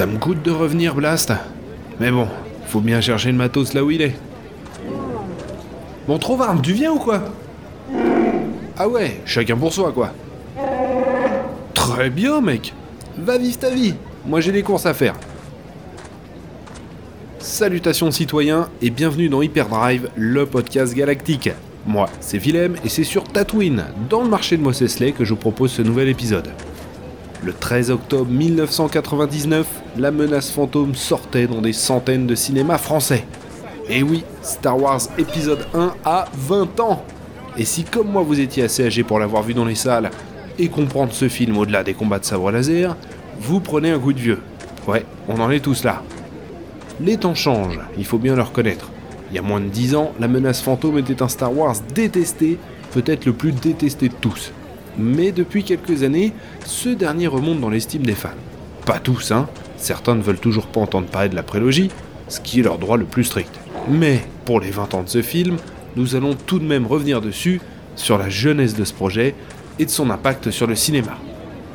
Ça me coûte de revenir, Blast. Mais bon, faut bien chercher le matos là où il est. Bon, trop varme, tu viens ou quoi? Ah ouais, chacun pour soi, quoi. Très bien, mec. Va vivre ta vie. Moi, j'ai des courses à faire. Salutations citoyens et bienvenue dans Hyperdrive, le podcast galactique. Moi, c'est Willem et c'est sur Tatooine, dans le marché de Mos Eisley, que je vous propose ce nouvel épisode. Le 13 octobre 1999, la menace fantôme sortait dans des centaines de cinémas français. Et oui, Star Wars épisode 1 a 20 ans Et si comme moi vous étiez assez âgé pour l'avoir vu dans les salles et comprendre ce film au-delà des combats de sabre laser, vous prenez un coup de vieux. Ouais, on en est tous là. Les temps changent, il faut bien le reconnaître. Il y a moins de 10 ans, la menace fantôme était un Star Wars détesté, peut-être le plus détesté de tous. Mais depuis quelques années, ce dernier remonte dans l'estime des fans. Pas tous, hein. Certains ne veulent toujours pas entendre parler de la prélogie, ce qui est leur droit le plus strict. Mais pour les 20 ans de ce film, nous allons tout de même revenir dessus, sur la jeunesse de ce projet et de son impact sur le cinéma.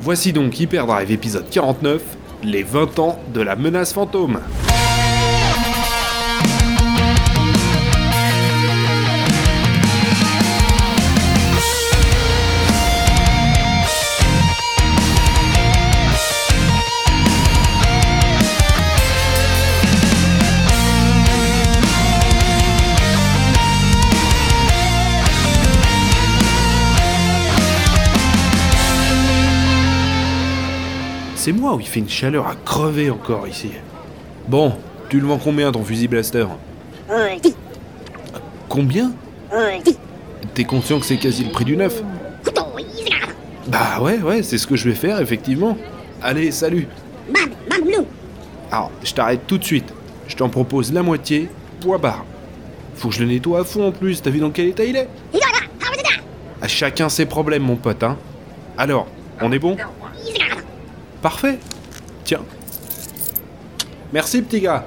Voici donc Hyperdrive épisode 49, les 20 ans de la menace fantôme. C'est moi où il fait une chaleur à crever encore ici. Bon, tu le vends combien ton fusil blaster Combien T'es conscient que c'est quasi le prix du neuf Bah ouais, ouais, c'est ce que je vais faire, effectivement. Allez, salut Alors, je t'arrête tout de suite. Je t'en propose la moitié, poids barre. Faut que je le nettoie à fond en plus, t'as vu dans quel état il est À chacun ses problèmes, mon pote, hein. Alors, on est bon? Parfait. Tiens. Merci, petit gars.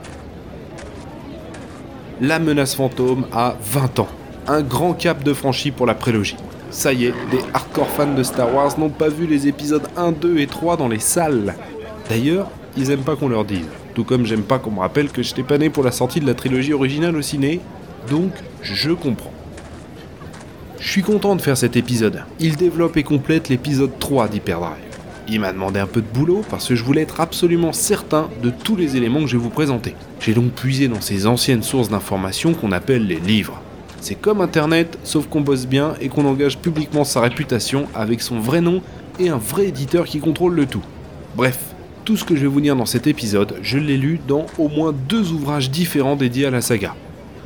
La menace fantôme a 20 ans. Un grand cap de franchi pour la prélogie. Ça y est, les hardcore fans de Star Wars n'ont pas vu les épisodes 1, 2 et 3 dans les salles. D'ailleurs, ils aiment pas qu'on leur dise. Tout comme j'aime pas qu'on me rappelle que j'étais pas né pour la sortie de la trilogie originale au ciné. Donc, je comprends. Je suis content de faire cet épisode. Il développe et complète l'épisode 3 d'Hyperdrive. Il m'a demandé un peu de boulot parce que je voulais être absolument certain de tous les éléments que je vais vous présenter. J'ai donc puisé dans ces anciennes sources d'informations qu'on appelle les livres. C'est comme Internet, sauf qu'on bosse bien et qu'on engage publiquement sa réputation avec son vrai nom et un vrai éditeur qui contrôle le tout. Bref, tout ce que je vais vous dire dans cet épisode, je l'ai lu dans au moins deux ouvrages différents dédiés à la saga.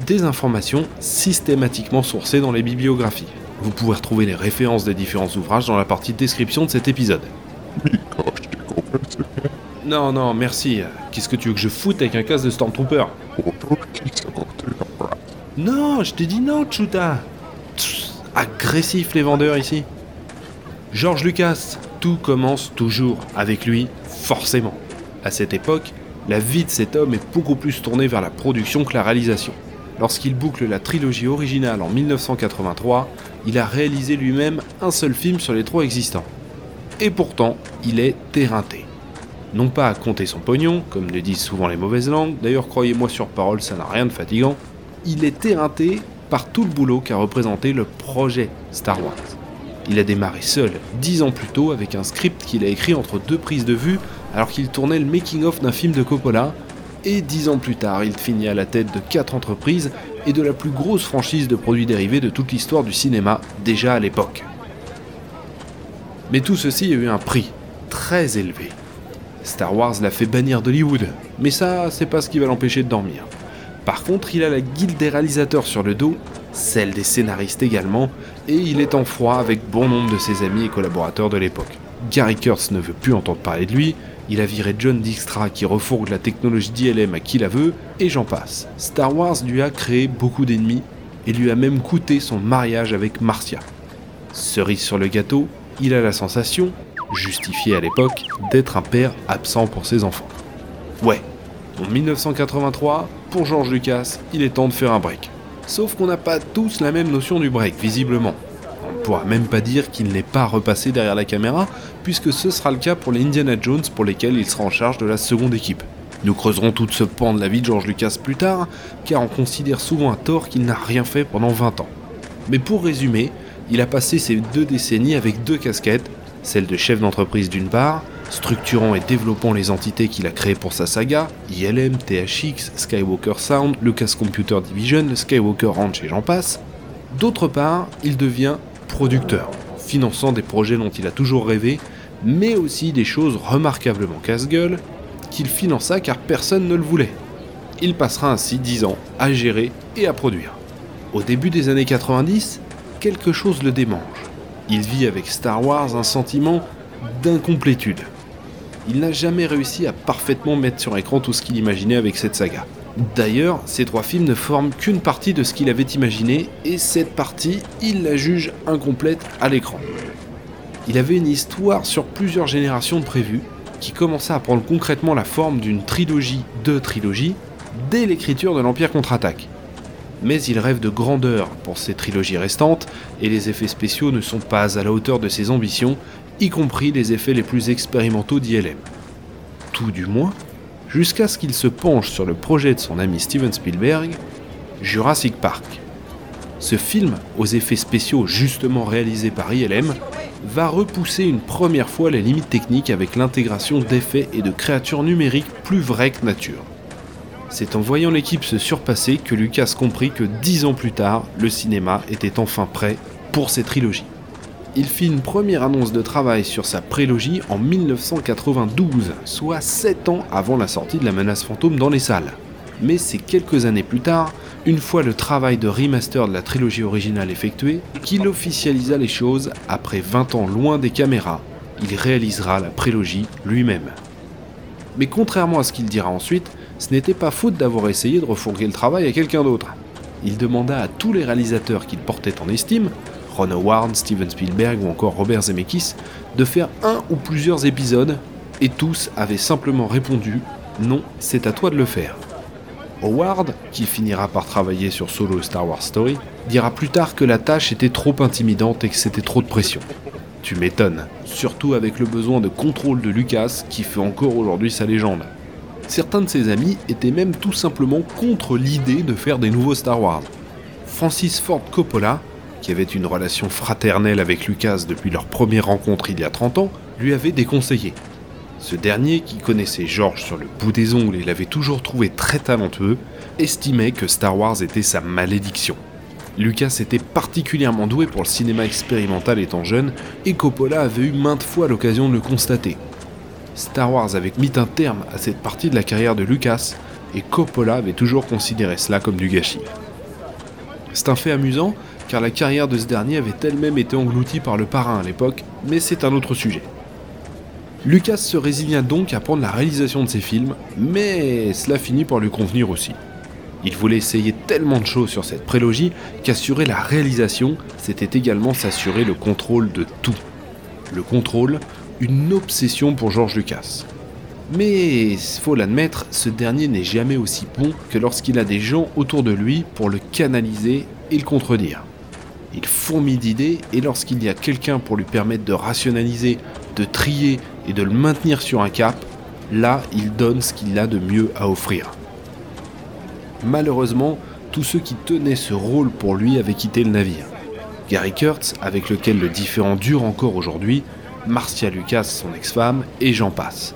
Des informations systématiquement sourcées dans les bibliographies. Vous pouvez retrouver les références des différents ouvrages dans la partie description de cet épisode. Non, non, merci. Qu'est-ce que tu veux que je foute avec un casque de Stormtrooper? Non, je t'ai dit non, Chuta. Agressif les vendeurs ici. George Lucas, tout commence toujours avec lui, forcément. À cette époque, la vie de cet homme est beaucoup plus tournée vers la production que la réalisation. Lorsqu'il boucle la trilogie originale en 1983, il a réalisé lui-même un seul film sur les trois existants. Et pourtant, il est éreinté. Non pas à compter son pognon, comme le disent souvent les mauvaises langues, d'ailleurs croyez-moi sur parole, ça n'a rien de fatigant, il est éreinté par tout le boulot qu'a représenté le projet Star Wars. Il a démarré seul, dix ans plus tôt, avec un script qu'il a écrit entre deux prises de vue alors qu'il tournait le making-of d'un film de Coppola, et dix ans plus tard, il finit à la tête de quatre entreprises et de la plus grosse franchise de produits dérivés de toute l'histoire du cinéma, déjà à l'époque. Mais tout ceci a eu un prix, très élevé. Star Wars l'a fait bannir d'Hollywood, mais ça, c'est pas ce qui va l'empêcher de dormir. Par contre, il a la guilde des réalisateurs sur le dos, celle des scénaristes également, et il est en froid avec bon nombre de ses amis et collaborateurs de l'époque. Gary Kurtz ne veut plus entendre parler de lui, il a viré John Dijkstra qui refourgue la technologie d'ILM à qui la veut, et j'en passe. Star Wars lui a créé beaucoup d'ennemis, et lui a même coûté son mariage avec Marcia. Cerise sur le gâteau, il a la sensation, justifiée à l'époque, d'être un père absent pour ses enfants. Ouais, en 1983, pour George Lucas, il est temps de faire un break. Sauf qu'on n'a pas tous la même notion du break, visiblement. En pourra même pas dire qu'il n'est pas repassé derrière la caméra, puisque ce sera le cas pour les Indiana Jones pour lesquels il sera en charge de la seconde équipe. Nous creuserons tout ce pan de la vie de George Lucas plus tard, car on considère souvent à tort qu'il n'a rien fait pendant 20 ans. Mais pour résumer, il a passé ces deux décennies avec deux casquettes, celle de chef d'entreprise d'une part, structurant et développant les entités qu'il a créées pour sa saga, ILM, THX, Skywalker Sound, Lucas Computer Division, Skywalker Ranch et j'en passe. D'autre part, il devient producteur, finançant des projets dont il a toujours rêvé, mais aussi des choses remarquablement casse-gueule, qu'il finança car personne ne le voulait. Il passera ainsi 10 ans à gérer et à produire. Au début des années 90, quelque chose le démange. Il vit avec Star Wars un sentiment d'incomplétude il n'a jamais réussi à parfaitement mettre sur écran tout ce qu'il imaginait avec cette saga. D'ailleurs, ces trois films ne forment qu'une partie de ce qu'il avait imaginé, et cette partie, il la juge incomplète à l'écran. Il avait une histoire sur plusieurs générations prévues, qui commença à prendre concrètement la forme d'une trilogie de trilogies, dès l'écriture de l'Empire contre-attaque. Mais il rêve de grandeur pour ces trilogies restantes, et les effets spéciaux ne sont pas à la hauteur de ses ambitions, y compris les effets les plus expérimentaux d'ILM. Tout du moins, jusqu'à ce qu'il se penche sur le projet de son ami Steven Spielberg, Jurassic Park. Ce film, aux effets spéciaux justement réalisés par ILM, va repousser une première fois les limites techniques avec l'intégration d'effets et de créatures numériques plus vraies que nature. C'est en voyant l'équipe se surpasser que Lucas comprit que dix ans plus tard, le cinéma était enfin prêt pour cette trilogie il fit une première annonce de travail sur sa prélogie en 1992, soit 7 ans avant la sortie de la menace fantôme dans les salles. Mais c'est quelques années plus tard, une fois le travail de remaster de la trilogie originale effectué, qu'il officialisa les choses après 20 ans loin des caméras. Il réalisera la prélogie lui-même. Mais contrairement à ce qu'il dira ensuite, ce n'était pas faute d'avoir essayé de refourguer le travail à quelqu'un d'autre. Il demanda à tous les réalisateurs qu'il portait en estime Ron Howard, Steven Spielberg ou encore Robert Zemeckis, de faire un ou plusieurs épisodes, et tous avaient simplement répondu Non, c'est à toi de le faire. Howard, qui finira par travailler sur Solo Star Wars Story, dira plus tard que la tâche était trop intimidante et que c'était trop de pression. Tu m'étonnes, surtout avec le besoin de contrôle de Lucas qui fait encore aujourd'hui sa légende. Certains de ses amis étaient même tout simplement contre l'idée de faire des nouveaux Star Wars. Francis Ford Coppola qui avait une relation fraternelle avec Lucas depuis leur première rencontre il y a 30 ans, lui avait déconseillé. Ce dernier, qui connaissait George sur le bout des ongles et l'avait toujours trouvé très talentueux, estimait que Star Wars était sa malédiction. Lucas était particulièrement doué pour le cinéma expérimental étant jeune, et Coppola avait eu maintes fois l'occasion de le constater. Star Wars avait mis un terme à cette partie de la carrière de Lucas, et Coppola avait toujours considéré cela comme du gâchis. C'est un fait amusant, car la carrière de ce dernier avait elle-même été engloutie par le parrain à l'époque, mais c'est un autre sujet. Lucas se résigna donc à prendre la réalisation de ses films, mais cela finit par lui convenir aussi. Il voulait essayer tellement de choses sur cette prélogie qu'assurer la réalisation, c'était également s'assurer le contrôle de tout. Le contrôle, une obsession pour George Lucas. Mais, faut l'admettre, ce dernier n'est jamais aussi bon que lorsqu'il a des gens autour de lui pour le canaliser et le contredire. Il fourmille d'idées et lorsqu'il y a quelqu'un pour lui permettre de rationaliser, de trier et de le maintenir sur un cap, là il donne ce qu'il a de mieux à offrir. Malheureusement, tous ceux qui tenaient ce rôle pour lui avaient quitté le navire. Gary Kurtz, avec lequel le différend dure encore aujourd'hui, Marcia Lucas, son ex-femme, et j'en passe.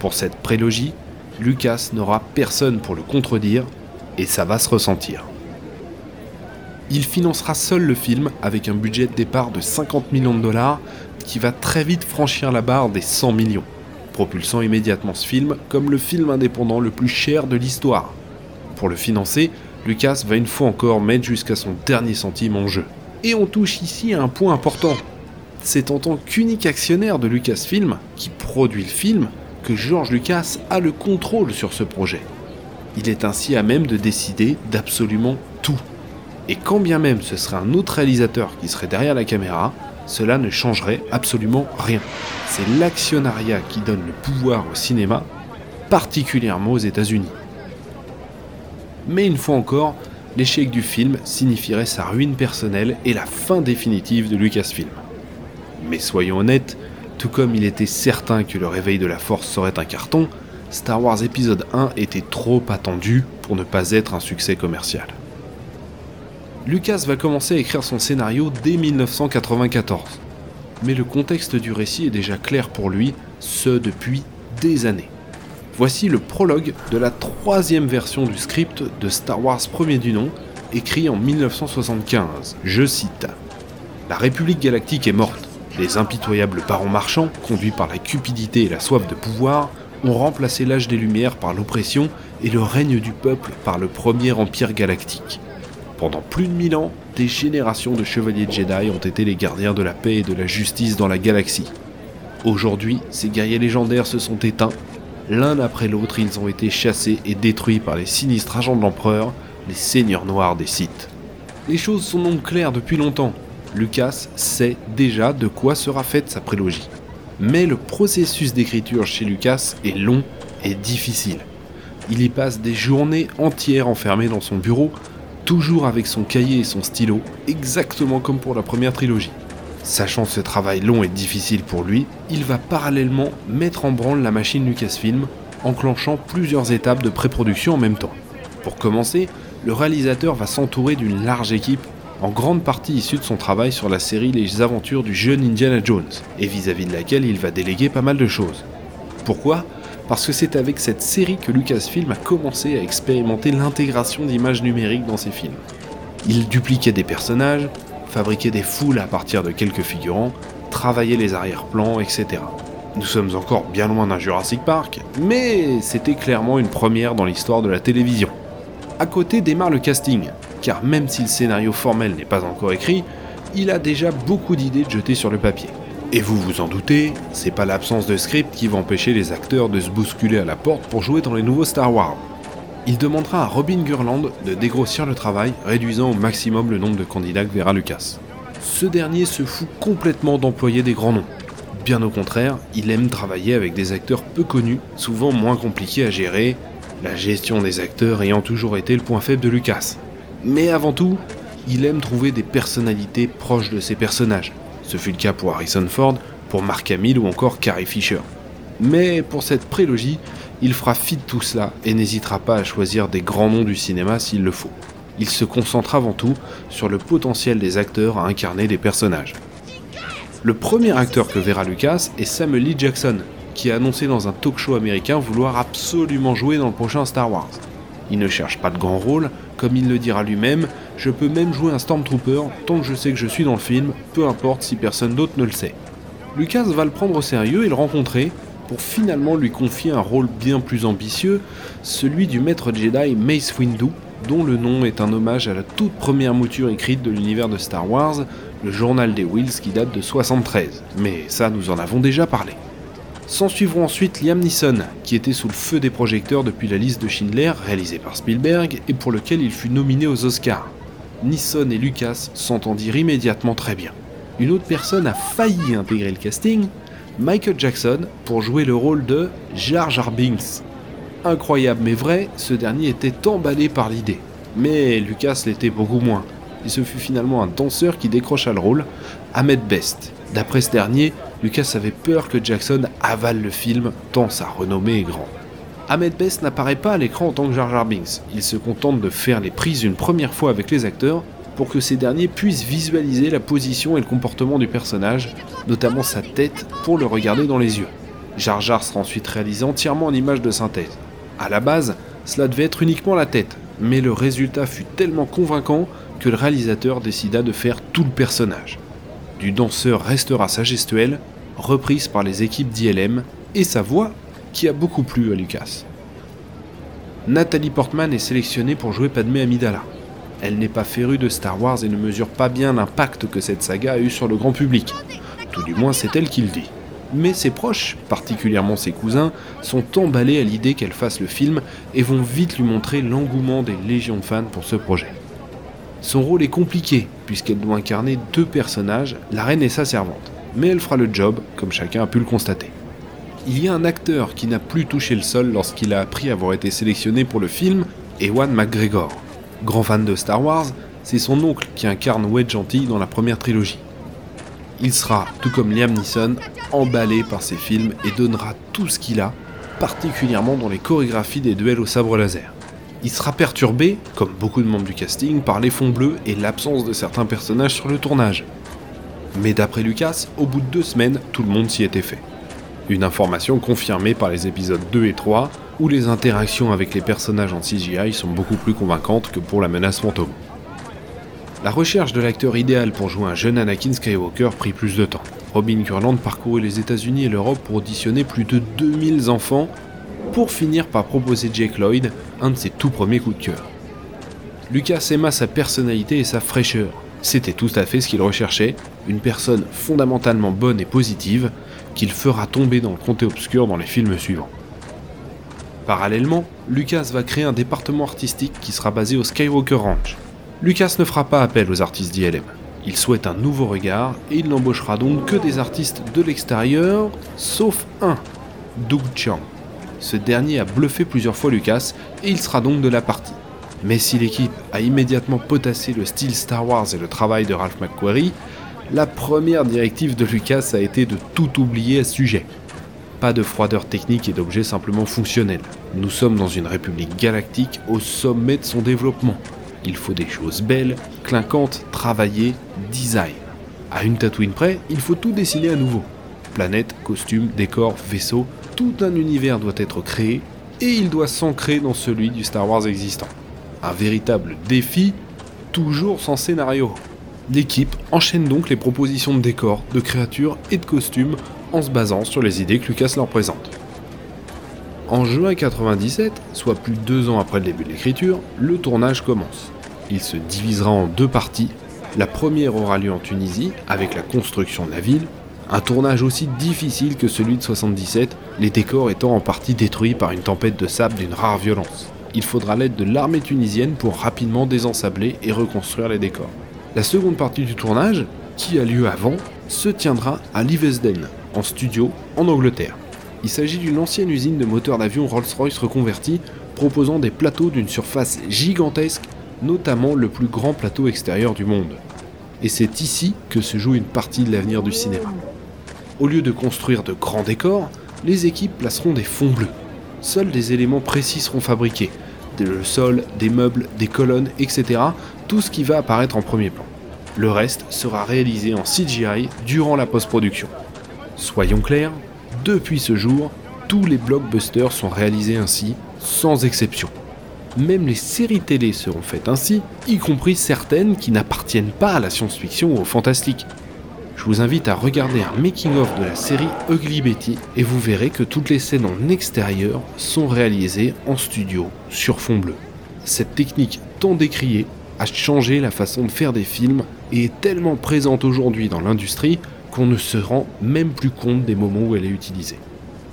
Pour cette prélogie, Lucas n'aura personne pour le contredire, et ça va se ressentir. Il financera seul le film avec un budget de départ de 50 millions de dollars qui va très vite franchir la barre des 100 millions, propulsant immédiatement ce film comme le film indépendant le plus cher de l'histoire. Pour le financer, Lucas va une fois encore mettre jusqu'à son dernier centime en jeu. Et on touche ici à un point important. C'est en tant qu'unique actionnaire de Lucasfilm, qui produit le film, que George Lucas a le contrôle sur ce projet. Il est ainsi à même de décider d'absolument tout. Et quand bien même ce serait un autre réalisateur qui serait derrière la caméra, cela ne changerait absolument rien. C'est l'actionnariat qui donne le pouvoir au cinéma, particulièrement aux États-Unis. Mais une fois encore, l'échec du film signifierait sa ruine personnelle et la fin définitive de Lucasfilm. Mais soyons honnêtes, tout comme il était certain que le réveil de la force serait un carton, Star Wars épisode 1 était trop attendu pour ne pas être un succès commercial. Lucas va commencer à écrire son scénario dès 1994. Mais le contexte du récit est déjà clair pour lui, ce depuis des années. Voici le prologue de la troisième version du script de Star Wars premier du nom, écrit en 1975. Je cite La République galactique est morte. Les impitoyables barons marchands, conduits par la cupidité et la soif de pouvoir, ont remplacé l'âge des Lumières par l'oppression et le règne du peuple par le premier empire galactique. Pendant plus de mille ans, des générations de chevaliers Jedi ont été les gardiens de la paix et de la justice dans la galaxie. Aujourd'hui, ces guerriers légendaires se sont éteints. L'un après l'autre, ils ont été chassés et détruits par les sinistres agents de l'empereur, les seigneurs noirs des Sith. Les choses sont donc claires depuis longtemps. Lucas sait déjà de quoi sera faite sa prélogie. Mais le processus d'écriture chez Lucas est long et difficile. Il y passe des journées entières enfermé dans son bureau toujours avec son cahier et son stylo, exactement comme pour la première trilogie. Sachant ce travail long et difficile pour lui, il va parallèlement mettre en branle la machine Lucasfilm, enclenchant plusieurs étapes de pré-production en même temps. Pour commencer, le réalisateur va s'entourer d'une large équipe, en grande partie issue de son travail sur la série Les aventures du jeune Indiana Jones, et vis-à-vis -vis de laquelle il va déléguer pas mal de choses. Pourquoi? Parce que c'est avec cette série que Lucasfilm a commencé à expérimenter l'intégration d'images numériques dans ses films. Il dupliquait des personnages, fabriquait des foules à partir de quelques figurants, travaillait les arrière-plans, etc. Nous sommes encore bien loin d'un Jurassic Park, mais c'était clairement une première dans l'histoire de la télévision. À côté démarre le casting, car même si le scénario formel n'est pas encore écrit, il a déjà beaucoup d'idées de jeter sur le papier. Et vous vous en doutez, c'est pas l'absence de script qui va empêcher les acteurs de se bousculer à la porte pour jouer dans les nouveaux Star Wars. Il demandera à Robin Gurland de dégrossir le travail, réduisant au maximum le nombre de candidats que verra Lucas. Ce dernier se fout complètement d'employer des grands noms. Bien au contraire, il aime travailler avec des acteurs peu connus, souvent moins compliqués à gérer, la gestion des acteurs ayant toujours été le point faible de Lucas. Mais avant tout, il aime trouver des personnalités proches de ses personnages, ce fut le cas pour Harrison Ford, pour Mark Hamill ou encore Carrie Fisher. Mais pour cette prélogie, il fera fi de tout cela et n'hésitera pas à choisir des grands noms du cinéma s'il le faut. Il se concentre avant tout sur le potentiel des acteurs à incarner des personnages. Le premier acteur que verra Lucas est Samuel Lee Jackson, qui a annoncé dans un talk show américain vouloir absolument jouer dans le prochain Star Wars. Il ne cherche pas de grand rôle, comme il le dira lui-même, je peux même jouer un Stormtrooper tant que je sais que je suis dans le film, peu importe si personne d'autre ne le sait. Lucas va le prendre au sérieux et le rencontrer pour finalement lui confier un rôle bien plus ambitieux, celui du maître Jedi Mace Windu, dont le nom est un hommage à la toute première mouture écrite de l'univers de Star Wars, le journal des Wills qui date de 73. Mais ça, nous en avons déjà parlé. S'en suivront ensuite Liam Neeson, qui était sous le feu des projecteurs depuis la liste de Schindler, réalisée par Spielberg, et pour lequel il fut nominé aux Oscars. Neeson et Lucas s'entendirent immédiatement très bien. Une autre personne a failli intégrer le casting, Michael Jackson, pour jouer le rôle de Jar Jar Binks. Incroyable mais vrai, ce dernier était emballé par l'idée. Mais Lucas l'était beaucoup moins. Et ce fut finalement un danseur qui décrocha le rôle, Ahmed Best. D'après ce dernier, Lucas avait peur que Jackson avale le film, tant sa renommée est grande. Ahmed Best n'apparaît pas à l'écran en tant que Jar Jar Binks. Il se contente de faire les prises une première fois avec les acteurs pour que ces derniers puissent visualiser la position et le comportement du personnage, notamment sa tête, pour le regarder dans les yeux. Jar Jar sera ensuite réalisé entièrement en image de synthèse. À la base, cela devait être uniquement la tête, mais le résultat fut tellement convaincant que le réalisateur décida de faire tout le personnage. Du danseur restera sa gestuelle, reprise par les équipes d'ILM, et sa voix qui a beaucoup plu à Lucas. Nathalie Portman est sélectionnée pour jouer Padmé Amidala. Elle n'est pas férue de Star Wars et ne mesure pas bien l'impact que cette saga a eu sur le grand public. Tout du moins, c'est elle qui le dit. Mais ses proches, particulièrement ses cousins, sont emballés à l'idée qu'elle fasse le film et vont vite lui montrer l'engouement des légions de fans pour ce projet. Son rôle est compliqué, puisqu'elle doit incarner deux personnages, la reine et sa servante. Mais elle fera le job, comme chacun a pu le constater il y a un acteur qui n'a plus touché le sol lorsqu'il a appris avoir été sélectionné pour le film, Ewan McGregor. Grand fan de Star Wars, c'est son oncle qui incarne Wedge Antilles dans la première trilogie. Il sera, tout comme Liam Neeson, emballé par ses films et donnera tout ce qu'il a, particulièrement dans les chorégraphies des duels au sabre laser. Il sera perturbé, comme beaucoup de membres du casting, par les fonds bleus et l'absence de certains personnages sur le tournage. Mais d'après Lucas, au bout de deux semaines, tout le monde s'y était fait. Une information confirmée par les épisodes 2 et 3, où les interactions avec les personnages en CGI sont beaucoup plus convaincantes que pour la menace fantôme. La recherche de l'acteur idéal pour jouer un jeune Anakin Skywalker prit plus de temps. Robin Kurland parcourut les États-Unis et l'Europe pour auditionner plus de 2000 enfants pour finir par proposer Jake Lloyd, un de ses tout premiers coups de cœur. Lucas aima sa personnalité et sa fraîcheur. C'était tout à fait ce qu'il recherchait, une personne fondamentalement bonne et positive qu'il fera tomber dans le comté obscur dans les films suivants. Parallèlement, Lucas va créer un département artistique qui sera basé au Skywalker Ranch. Lucas ne fera pas appel aux artistes d'ILM. Il souhaite un nouveau regard et il n'embauchera donc que des artistes de l'extérieur, sauf un, Doug Chiang. Ce dernier a bluffé plusieurs fois Lucas et il sera donc de la partie. Mais si l'équipe a immédiatement potassé le style Star Wars et le travail de Ralph McQuarrie, la première directive de Lucas a été de tout oublier à ce sujet. Pas de froideur technique et d'objets simplement fonctionnels. Nous sommes dans une république galactique au sommet de son développement. Il faut des choses belles, clinquantes, travaillées, design. À une Tatooine près, il faut tout dessiner à nouveau. Planète, costume, décor, vaisseau, tout un univers doit être créé et il doit s'ancrer dans celui du Star Wars existant. Un véritable défi, toujours sans scénario. L'équipe enchaîne donc les propositions de décors, de créatures et de costumes en se basant sur les idées que Lucas leur présente. En juin 97, soit plus de deux ans après le début de l'écriture, le tournage commence. Il se divisera en deux parties. La première aura lieu en Tunisie, avec la construction de la ville, un tournage aussi difficile que celui de 77, les décors étant en partie détruits par une tempête de sable d'une rare violence. Il faudra l'aide de l'armée tunisienne pour rapidement désensabler et reconstruire les décors. La seconde partie du tournage, qui a lieu avant, se tiendra à Livesden, en studio, en Angleterre. Il s'agit d'une ancienne usine de moteurs d'avion Rolls-Royce reconvertie, proposant des plateaux d'une surface gigantesque notamment le plus grand plateau extérieur du monde. Et c'est ici que se joue une partie de l'avenir du cinéma. Au lieu de construire de grands décors, les équipes placeront des fonds bleus. Seuls des éléments précis seront fabriqués. Le sol, des meubles, des colonnes, etc. Tout ce qui va apparaître en premier plan. Le reste sera réalisé en CGI durant la post-production. Soyons clairs, depuis ce jour, tous les blockbusters sont réalisés ainsi, sans exception. Même les séries télé seront faites ainsi, y compris certaines qui n'appartiennent pas à la science-fiction ou au fantastique. Je vous invite à regarder un making-of de la série Ugly Betty et vous verrez que toutes les scènes en extérieur sont réalisées en studio sur fond bleu. Cette technique tant décriée a changé la façon de faire des films et est tellement présente aujourd'hui dans l'industrie qu'on ne se rend même plus compte des moments où elle est utilisée.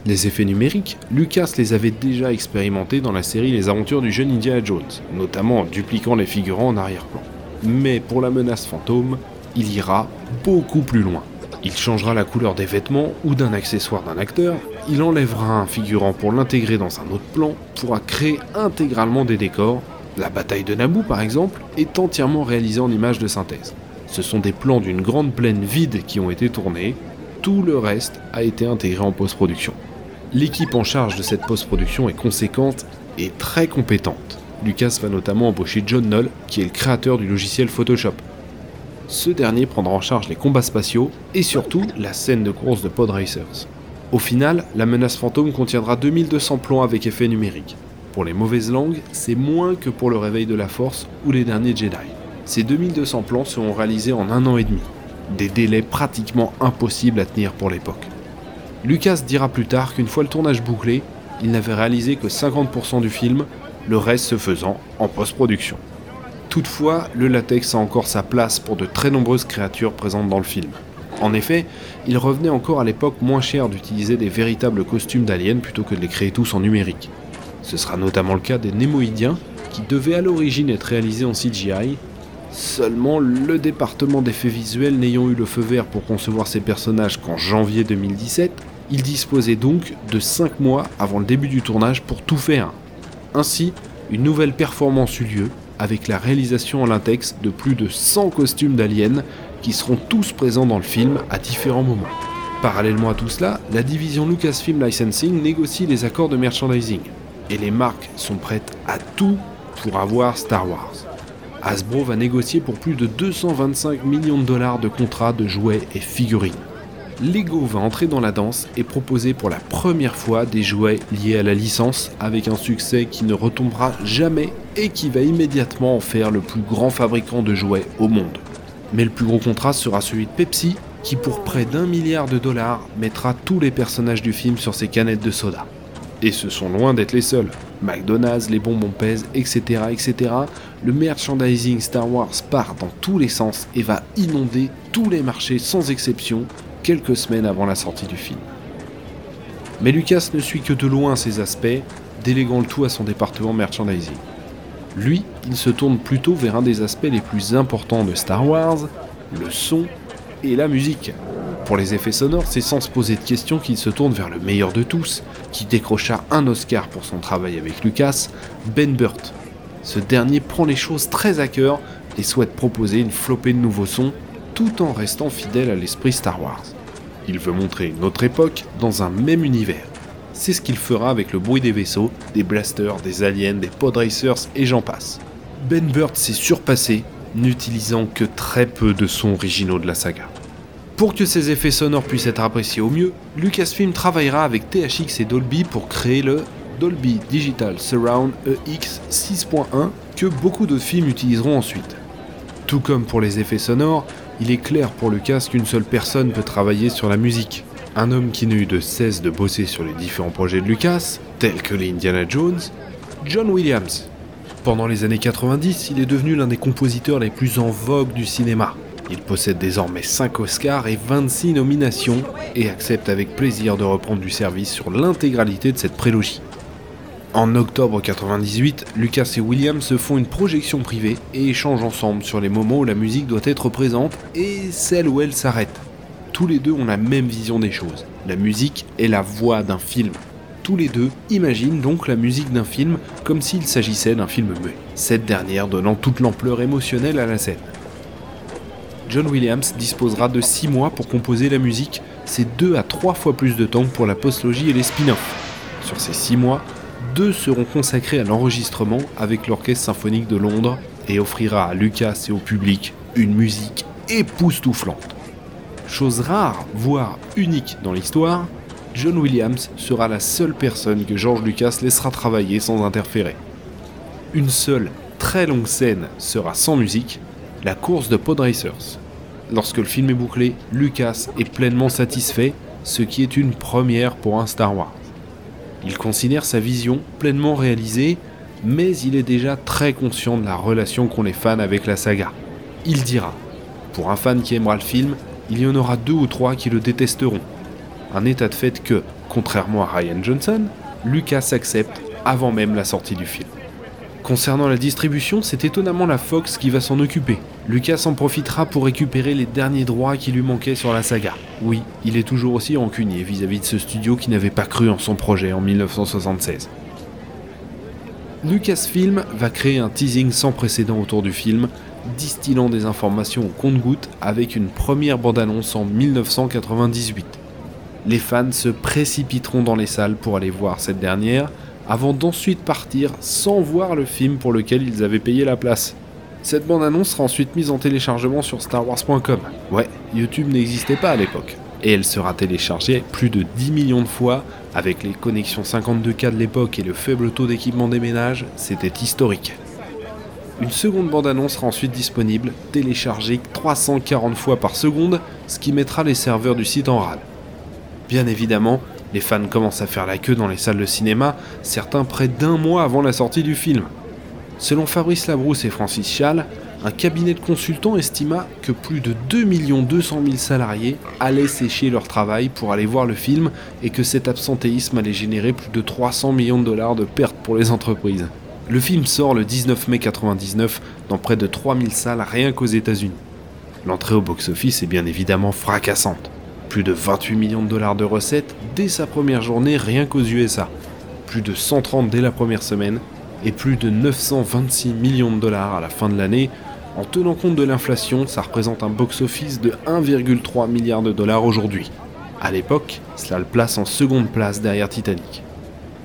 Les effets numériques, Lucas les avait déjà expérimentés dans la série Les aventures du jeune Indiana Jones, notamment en dupliquant les figurants en arrière-plan. Mais pour la menace fantôme, il ira beaucoup plus loin. Il changera la couleur des vêtements ou d'un accessoire d'un acteur, il enlèvera un figurant pour l'intégrer dans un autre plan, pourra créer intégralement des décors. La bataille de Naboo par exemple est entièrement réalisée en images de synthèse. Ce sont des plans d'une grande plaine vide qui ont été tournés, tout le reste a été intégré en post-production. L'équipe en charge de cette post-production est conséquente et très compétente. Lucas va notamment embaucher John Knoll, qui est le créateur du logiciel Photoshop. Ce dernier prendra en charge les combats spatiaux et surtout la scène de course de Pod Racers. Au final, la menace fantôme contiendra 2200 plans avec effet numérique. Pour les mauvaises langues, c'est moins que pour le réveil de la force ou les derniers Jedi. Ces 2200 plans seront réalisés en un an et demi, des délais pratiquement impossibles à tenir pour l'époque. Lucas dira plus tard qu'une fois le tournage bouclé, il n'avait réalisé que 50% du film, le reste se faisant en post-production. Toutefois, le latex a encore sa place pour de très nombreuses créatures présentes dans le film. En effet, il revenait encore à l'époque moins cher d'utiliser des véritables costumes d'aliens plutôt que de les créer tous en numérique. Ce sera notamment le cas des Némoïdiens, qui devaient à l'origine être réalisés en CGI, seulement le département d'effets visuels n'ayant eu le feu vert pour concevoir ces personnages qu'en janvier 2017, il disposait donc de 5 mois avant le début du tournage pour tout faire. Ainsi, une nouvelle performance eut lieu avec la réalisation en latex de plus de 100 costumes d'aliens qui seront tous présents dans le film à différents moments. Parallèlement à tout cela, la division Lucasfilm Licensing négocie les accords de merchandising et les marques sont prêtes à tout pour avoir Star Wars. Hasbro va négocier pour plus de 225 millions de dollars de contrats de jouets et figurines. Lego va entrer dans la danse et proposer pour la première fois des jouets liés à la licence avec un succès qui ne retombera jamais et qui va immédiatement en faire le plus grand fabricant de jouets au monde. Mais le plus gros contrat sera celui de Pepsi qui pour près d'un milliard de dollars mettra tous les personnages du film sur ses canettes de soda. Et ce sont loin d'être les seuls. McDonald's, les bonbons pèsent, etc., etc. Le merchandising Star Wars part dans tous les sens et va inonder tous les marchés sans exception quelques semaines avant la sortie du film. Mais Lucas ne suit que de loin ces aspects, déléguant le tout à son département merchandising. Lui, il se tourne plutôt vers un des aspects les plus importants de Star Wars, le son et la musique. Pour les effets sonores, c'est sans se poser de questions qu'il se tourne vers le meilleur de tous, qui décrocha un Oscar pour son travail avec Lucas, Ben Burt. Ce dernier prend les choses très à cœur et souhaite proposer une flopée de nouveaux sons tout en restant fidèle à l'esprit Star Wars. Il veut montrer une autre époque dans un même univers. C'est ce qu'il fera avec le bruit des vaisseaux, des blasters, des aliens, des pod racers et j'en passe. Ben Burt s'est surpassé, n'utilisant que très peu de sons originaux de la saga. Pour que ces effets sonores puissent être appréciés au mieux, Lucasfilm travaillera avec THX et Dolby pour créer le Dolby Digital Surround EX 6.1 que beaucoup de films utiliseront ensuite. Tout comme pour les effets sonores, il est clair pour Lucas qu'une seule personne peut travailler sur la musique. Un homme qui n'a eu de cesse de bosser sur les différents projets de Lucas, tels que les Indiana Jones, John Williams. Pendant les années 90, il est devenu l'un des compositeurs les plus en vogue du cinéma. Il possède désormais 5 Oscars et 26 nominations et accepte avec plaisir de reprendre du service sur l'intégralité de cette prélogie. En octobre 98, Lucas et Williams se font une projection privée et échangent ensemble sur les moments où la musique doit être présente et celles où elle s'arrête. Tous les deux ont la même vision des choses. La musique est la voix d'un film. Tous les deux imaginent donc la musique d'un film comme s'il s'agissait d'un film muet, cette dernière donnant toute l'ampleur émotionnelle à la scène. John Williams disposera de 6 mois pour composer la musique, c'est 2 à 3 fois plus de temps pour la postlogie et les spin-offs. Sur ces 6 mois, deux seront consacrés à l'enregistrement avec l'Orchestre symphonique de Londres et offrira à Lucas et au public une musique époustouflante. Chose rare, voire unique dans l'histoire, John Williams sera la seule personne que George Lucas laissera travailler sans interférer. Une seule très longue scène sera sans musique, la course de Pod Racers. Lorsque le film est bouclé, Lucas est pleinement satisfait, ce qui est une première pour un Star Wars. Il considère sa vision pleinement réalisée, mais il est déjà très conscient de la relation qu'ont les fans avec la saga. Il dira Pour un fan qui aimera le film, il y en aura deux ou trois qui le détesteront. Un état de fait que, contrairement à Ryan Johnson, Lucas accepte avant même la sortie du film. Concernant la distribution, c'est étonnamment la Fox qui va s'en occuper. Lucas en profitera pour récupérer les derniers droits qui lui manquaient sur la saga. Oui, il est toujours aussi rancunier vis-à-vis de ce studio qui n'avait pas cru en son projet en 1976. Lucasfilm va créer un teasing sans précédent autour du film, distillant des informations au compte-gouttes avec une première bande-annonce en 1998. Les fans se précipiteront dans les salles pour aller voir cette dernière, avant d'ensuite partir sans voir le film pour lequel ils avaient payé la place. Cette bande-annonce sera ensuite mise en téléchargement sur starwars.com. Ouais, YouTube n'existait pas à l'époque. Et elle sera téléchargée plus de 10 millions de fois, avec les connexions 52K de l'époque et le faible taux d'équipement des ménages, c'était historique. Une seconde bande-annonce sera ensuite disponible, téléchargée 340 fois par seconde, ce qui mettra les serveurs du site en rade. Bien évidemment, les fans commencent à faire la queue dans les salles de cinéma, certains près d'un mois avant la sortie du film. Selon Fabrice Labrousse et Francis Schall, un cabinet de consultants estima que plus de 2 200 000 salariés allaient sécher leur travail pour aller voir le film et que cet absentéisme allait générer plus de 300 millions de dollars de pertes pour les entreprises. Le film sort le 19 mai 1999 dans près de 3000 salles rien qu'aux États-Unis. L'entrée au box-office est bien évidemment fracassante. Plus de 28 millions de dollars de recettes dès sa première journée rien qu'aux USA. Plus de 130 dès la première semaine et plus de 926 millions de dollars à la fin de l'année. En tenant compte de l'inflation, ça représente un box-office de 1,3 milliard de dollars aujourd'hui. À l'époque, cela le place en seconde place derrière Titanic.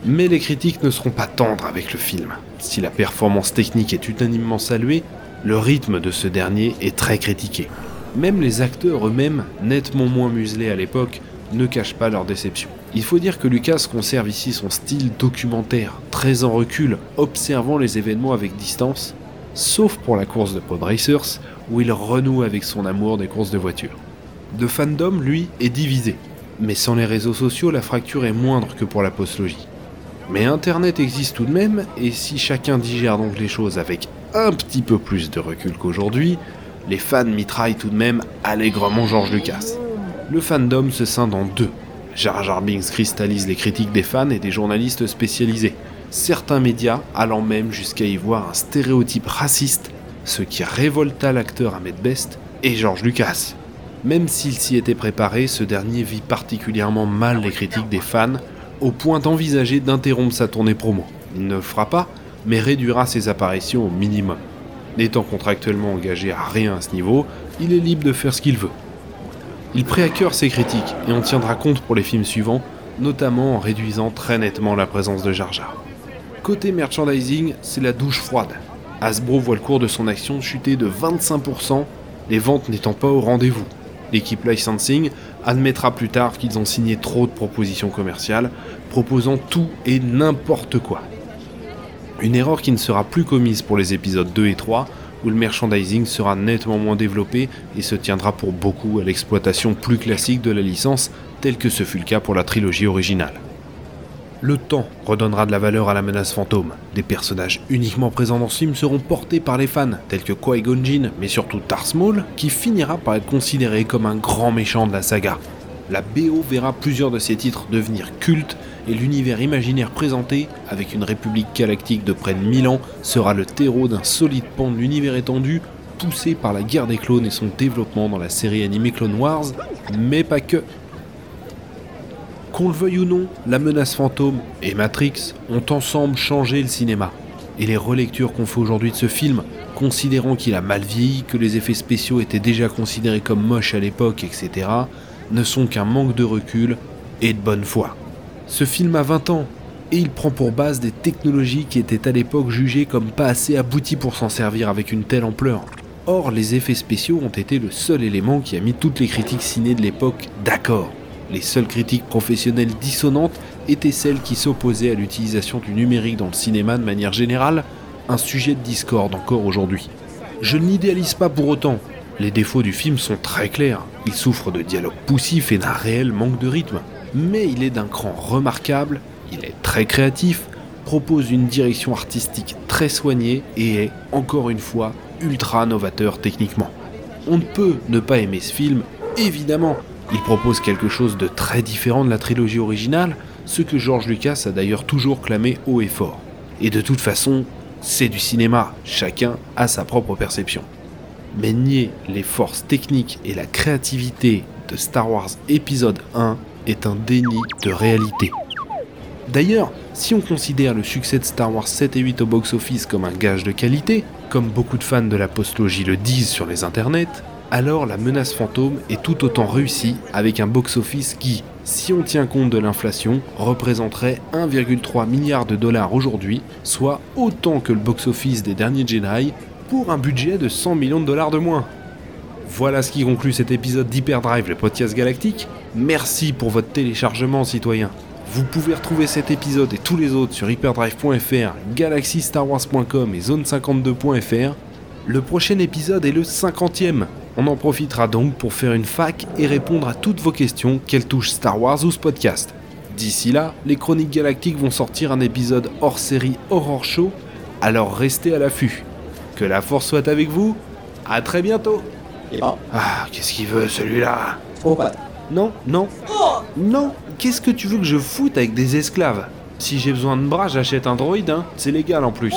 Mais les critiques ne seront pas tendres avec le film. Si la performance technique est unanimement saluée, le rythme de ce dernier est très critiqué. Même les acteurs eux-mêmes, nettement moins muselés à l'époque, ne cachent pas leur déception. Il faut dire que Lucas conserve ici son style documentaire, très en recul, observant les événements avec distance, sauf pour la course de Pod Racers, où il renoue avec son amour des courses de voitures. De fandom, lui, est divisé, mais sans les réseaux sociaux, la fracture est moindre que pour la postlogie. Mais Internet existe tout de même, et si chacun digère donc les choses avec un petit peu plus de recul qu'aujourd'hui, les fans mitraillent tout de même allègrement George Lucas. Le fandom se scinde en deux. Jar Jar Binks cristallise les critiques des fans et des journalistes spécialisés, certains médias allant même jusqu'à y voir un stéréotype raciste, ce qui révolta l'acteur Ahmed Best et George Lucas. Même s'il s'y était préparé, ce dernier vit particulièrement mal les critiques des fans, au point d'envisager d'interrompre sa tournée promo. Il ne fera pas, mais réduira ses apparitions au minimum. N'étant contractuellement engagé à rien à ce niveau, il est libre de faire ce qu'il veut. Il prit à cœur ses critiques et en tiendra compte pour les films suivants, notamment en réduisant très nettement la présence de Jar Jar. Côté merchandising, c'est la douche froide. Hasbro voit le cours de son action chuter de 25%, les ventes n'étant pas au rendez-vous. L'équipe licensing admettra plus tard qu'ils ont signé trop de propositions commerciales, proposant tout et n'importe quoi. Une erreur qui ne sera plus commise pour les épisodes 2 et 3, où le merchandising sera nettement moins développé et se tiendra pour beaucoup à l'exploitation plus classique de la licence, tel que ce fut le cas pour la trilogie originale. Le temps redonnera de la valeur à la menace fantôme. Des personnages uniquement présents dans ce film seront portés par les fans, tels que Qui-Gon Jinn, mais surtout Darth Maul, qui finira par être considéré comme un grand méchant de la saga. La BO verra plusieurs de ces titres devenir cultes et l'univers imaginaire présenté, avec une république galactique de près de 1000 ans, sera le terreau d'un solide pan de l'univers étendu, poussé par la guerre des clones et son développement dans la série animée Clone Wars, mais pas que. Qu'on le veuille ou non, la menace fantôme et Matrix ont ensemble changé le cinéma. Et les relectures qu'on fait aujourd'hui de ce film, considérant qu'il a mal vieilli, que les effets spéciaux étaient déjà considérés comme moches à l'époque, etc., ne sont qu'un manque de recul et de bonne foi. Ce film a 20 ans, et il prend pour base des technologies qui étaient à l'époque jugées comme pas assez abouties pour s'en servir avec une telle ampleur. Or, les effets spéciaux ont été le seul élément qui a mis toutes les critiques ciné de l'époque d'accord. Les seules critiques professionnelles dissonantes étaient celles qui s'opposaient à l'utilisation du numérique dans le cinéma de manière générale, un sujet de discorde encore aujourd'hui. Je ne l'idéalise pas pour autant. Les défauts du film sont très clairs. Il souffre de dialogues poussifs et d'un réel manque de rythme. Mais il est d'un cran remarquable, il est très créatif, propose une direction artistique très soignée et est, encore une fois, ultra novateur techniquement. On ne peut ne pas aimer ce film, évidemment, il propose quelque chose de très différent de la trilogie originale, ce que George Lucas a d'ailleurs toujours clamé haut et fort. Et de toute façon, c'est du cinéma, chacun a sa propre perception. Mais nier les forces techniques et la créativité de Star Wars épisode 1 est un déni de réalité. D'ailleurs, si on considère le succès de Star Wars 7 et 8 au box-office comme un gage de qualité, comme beaucoup de fans de la postlogie le disent sur les internets, alors la menace fantôme est tout autant réussie avec un box-office qui, si on tient compte de l'inflation, représenterait 1,3 milliard de dollars aujourd'hui, soit autant que le box-office des derniers Jedi, pour un budget de 100 millions de dollars de moins. Voilà ce qui conclut cet épisode d'Hyperdrive, le podcast galactique. Merci pour votre téléchargement, citoyen. Vous pouvez retrouver cet épisode et tous les autres sur hyperdrive.fr, galaxystarwars.com et zone52.fr. Le prochain épisode est le 50e. On en profitera donc pour faire une fac et répondre à toutes vos questions, qu'elles touchent Star Wars ou ce podcast. D'ici là, les Chroniques Galactiques vont sortir un épisode hors série Horror Show, alors restez à l'affût. Que la force soit avec vous, à très bientôt. Ah, qu'est-ce qu'il veut celui-là? Non, non, non, qu'est-ce que tu veux que je foute avec des esclaves? Si j'ai besoin de bras, j'achète un droïde, hein, c'est légal en plus.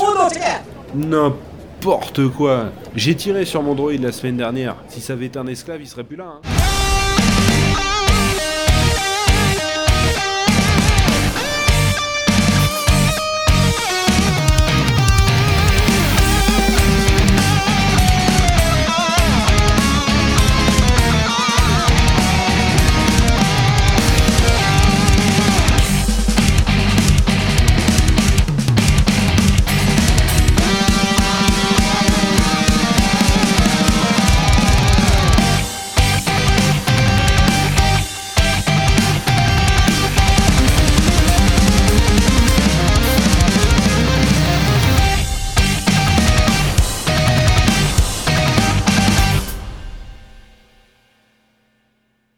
N'importe quoi J'ai tiré sur mon droïde la semaine dernière, si ça avait été un esclave, il serait plus là, hein.